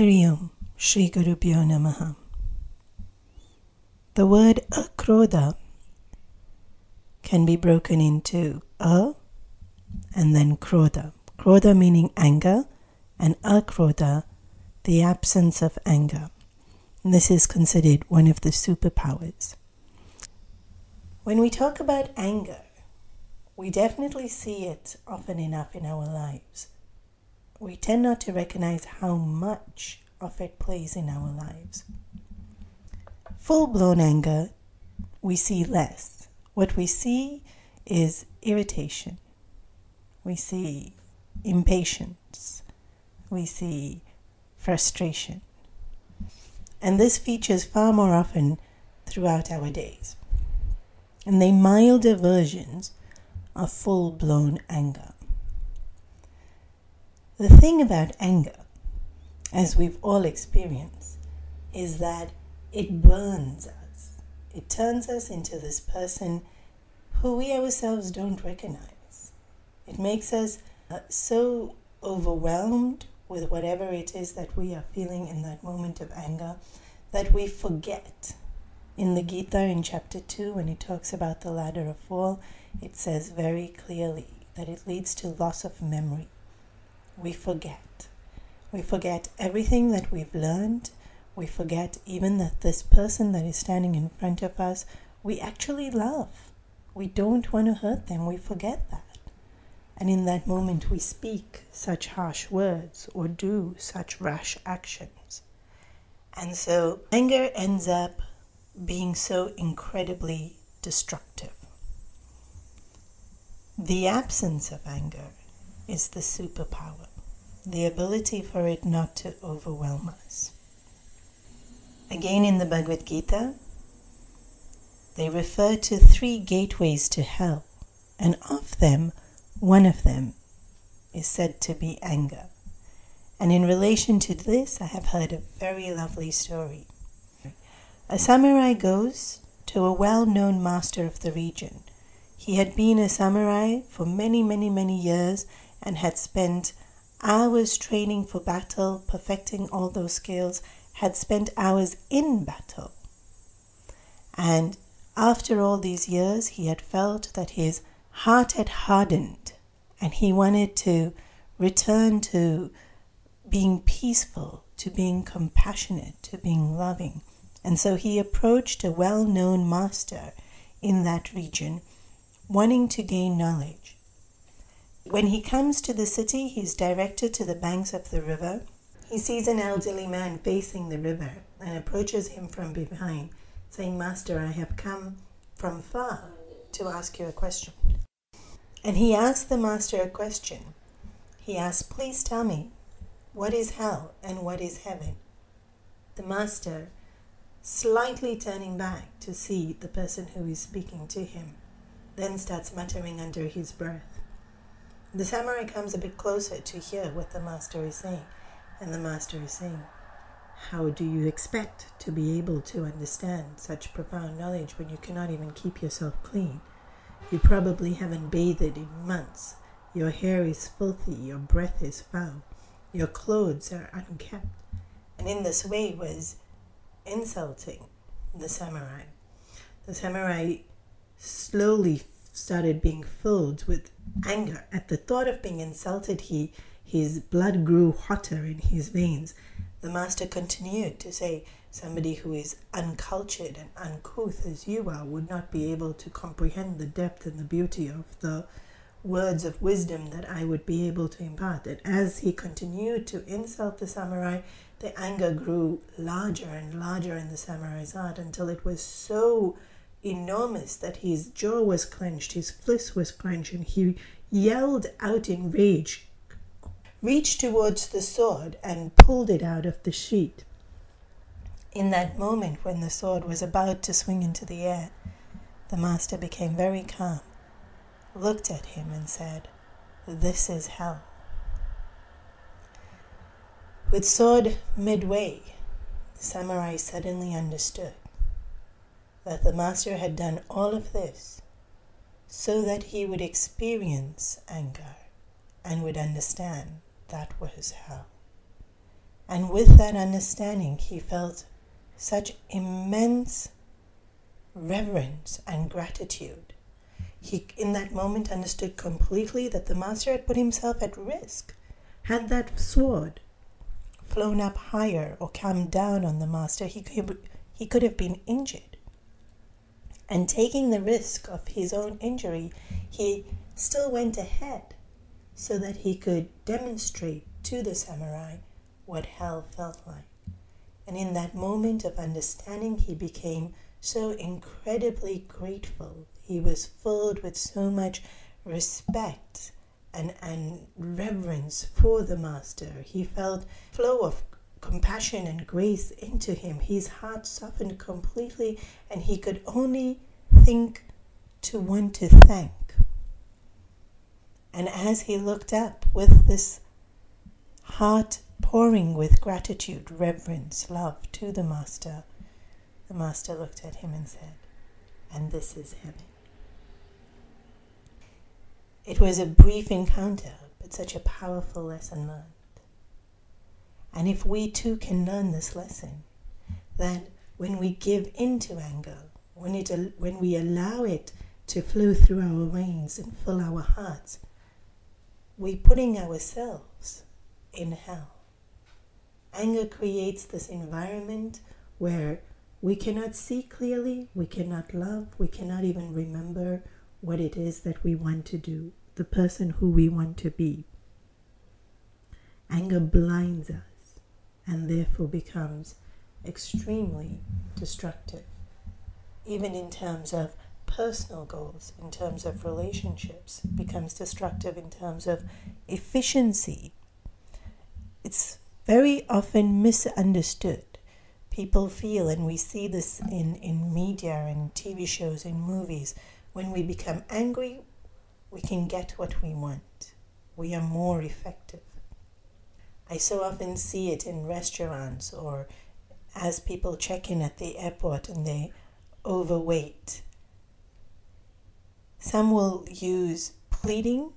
Hari Om, Shri Guru Namaha. The word akrodha can be broken into a and then krodha. Krodha meaning anger, and akrodha, the absence of anger. And this is considered one of the superpowers. When we talk about anger, we definitely see it often enough in our lives. We tend not to recognize how much of it plays in our lives. Full blown anger, we see less. What we see is irritation, we see impatience, we see frustration. And this features far more often throughout our days. And they milder versions of full blown anger. The thing about anger, as we've all experienced, is that it burns us. It turns us into this person who we ourselves don't recognize. It makes us uh, so overwhelmed with whatever it is that we are feeling in that moment of anger that we forget. In the Gita, in chapter 2, when it talks about the ladder of fall, it says very clearly that it leads to loss of memory. We forget. We forget everything that we've learned. We forget even that this person that is standing in front of us, we actually love. We don't want to hurt them. We forget that. And in that moment, we speak such harsh words or do such rash actions. And so anger ends up being so incredibly destructive. The absence of anger is the superpower, the ability for it not to overwhelm us. Again, in the Bhagavad Gita, they refer to three gateways to hell, and of them, one of them is said to be anger. And in relation to this, I have heard a very lovely story. A samurai goes to a well known master of the region. He had been a samurai for many, many, many years and had spent hours training for battle, perfecting all those skills, had spent hours in battle. And after all these years, he had felt that his heart had hardened and he wanted to return to being peaceful, to being compassionate, to being loving. And so he approached a well known master in that region, wanting to gain knowledge. When he comes to the city, he's directed to the banks of the river. He sees an elderly man facing the river and approaches him from behind saying, Master, I have come from far to ask you a question. And he asks the master a question. He asks, Please tell me, what is hell and what is heaven? The master, slightly turning back to see the person who is speaking to him, then starts muttering under his breath. The samurai comes a bit closer to hear what the master is saying, and the master is saying, how do you expect to be able to understand such profound knowledge when you cannot even keep yourself clean? You probably haven't bathed in months. Your hair is filthy, your breath is foul, your clothes are unkempt. And in this way was insulting the samurai. The samurai slowly started being filled with anger at the thought of being insulted. He his blood grew hotter in his veins the master continued to say, Somebody who is uncultured and uncouth as you are would not be able to comprehend the depth and the beauty of the words of wisdom that I would be able to impart. And as he continued to insult the samurai, the anger grew larger and larger in the samurai's heart until it was so enormous that his jaw was clenched, his fist was clenched, and he yelled out in rage, reached towards the sword and pulled it out of the sheath. In that moment, when the sword was about to swing into the air, the master became very calm, looked at him, and said, This is hell. With sword midway, the samurai suddenly understood that the master had done all of this so that he would experience anger and would understand that was hell. And with that understanding, he felt such immense reverence and gratitude. He, in that moment, understood completely that the master had put himself at risk. Had that sword flown up higher or come down on the master, he could, he could have been injured. And taking the risk of his own injury, he still went ahead so that he could demonstrate to the samurai what hell felt like. And in that moment of understanding, he became so incredibly grateful. He was filled with so much respect and, and reverence for the Master. He felt flow of compassion and grace into him. His heart softened completely, and he could only think to want to thank. And as he looked up with this heart pouring with gratitude, reverence, love to the Master, the Master looked at him and said, And this is heaven. It was a brief encounter, but such a powerful lesson learned. And if we too can learn this lesson, that when we give in to anger, when, it, when we allow it to flow through our veins and fill our hearts, we're putting ourselves in hell. Anger creates this environment where we cannot see clearly, we cannot love, we cannot even remember what it is that we want to do, the person who we want to be. Anger blinds us and therefore becomes extremely destructive, even in terms of personal goals, in terms of relationships, becomes destructive in terms of efficiency. It's very often misunderstood. People feel, and we see this in, in media and TV shows and movies, when we become angry, we can get what we want. We are more effective. I so often see it in restaurants or as people check in at the airport and they overweight. Some will use pleading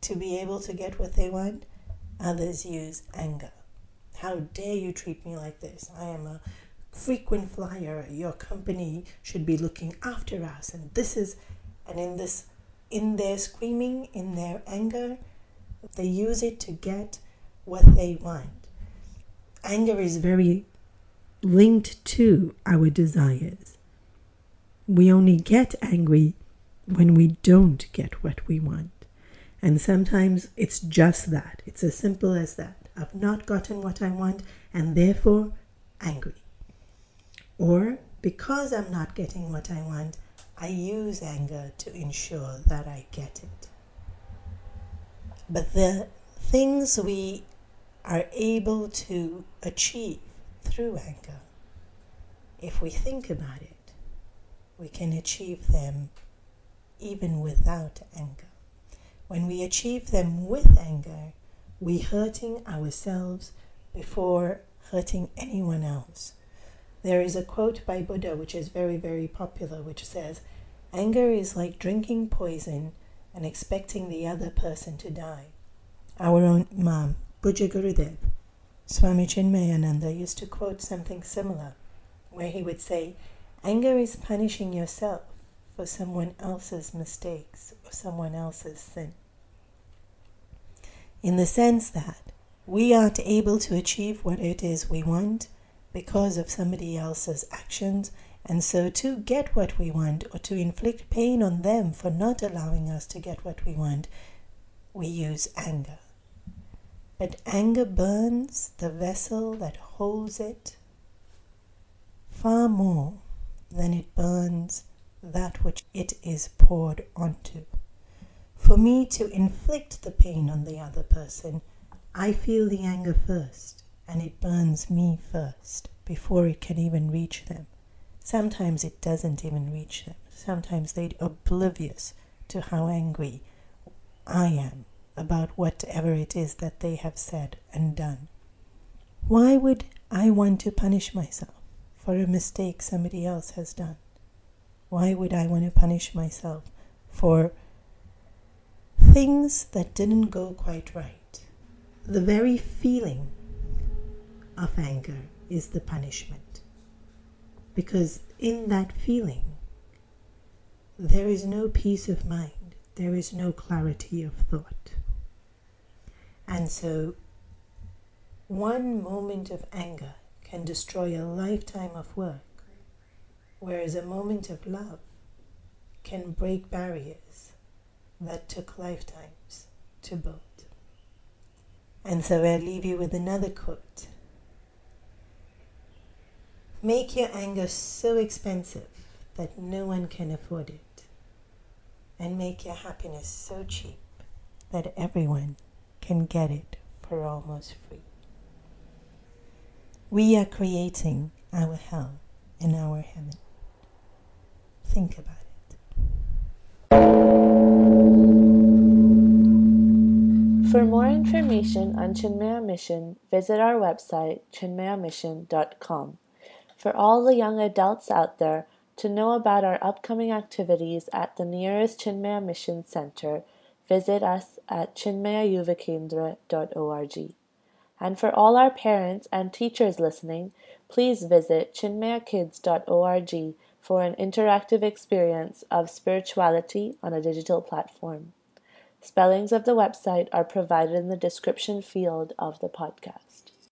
to be able to get what they want, others use anger. How dare you treat me like this? I am a frequent flyer. Your company should be looking after us. And this is, and in this, in their screaming, in their anger, they use it to get what they want. Anger is very linked to our desires. We only get angry when we don't get what we want. And sometimes it's just that. It's as simple as that. I've not gotten what I want and therefore angry. Or because I'm not getting what I want, I use anger to ensure that I get it. But the things we are able to achieve through anger, if we think about it, we can achieve them even without anger. When we achieve them with anger, we hurting ourselves before hurting anyone else. There is a quote by Buddha which is very, very popular, which says, Anger is like drinking poison and expecting the other person to die. Our own Pujya Gurudev, Swami Chinmayananda, used to quote something similar, where he would say, Anger is punishing yourself for someone else's mistakes or someone else's sin in the sense that we aren't able to achieve what it is we want because of somebody else's actions, and so to get what we want or to inflict pain on them for not allowing us to get what we want, we use anger. But anger burns the vessel that holds it far more than it burns that which it is poured onto. For me to inflict the pain on the other person, I feel the anger first, and it burns me first before it can even reach them. Sometimes it doesn't even reach them. Sometimes they're oblivious to how angry I am about whatever it is that they have said and done. Why would I want to punish myself for a mistake somebody else has done? Why would I want to punish myself for things that didn't go quite right. The very feeling of anger is the punishment. Because in that feeling, there is no peace of mind, there is no clarity of thought. And so, one moment of anger can destroy a lifetime of work, whereas a moment of love can break barriers that took lifetimes to build. And so I'll leave you with another quote Make your anger so expensive that no one can afford it, and make your happiness so cheap that everyone can get it for almost free. We are creating our hell and our heaven. Think about it. For more information on Chinmaya Mission, visit our website chinmayamission.com. For all the young adults out there, to know about our upcoming activities at the nearest Chinmaya Mission Center, visit us at chinmayayuvakendra.org. And for all our parents and teachers listening, please visit chinmayakids.org for an interactive experience of spirituality on a digital platform. Spellings of the website are provided in the description field of the podcast.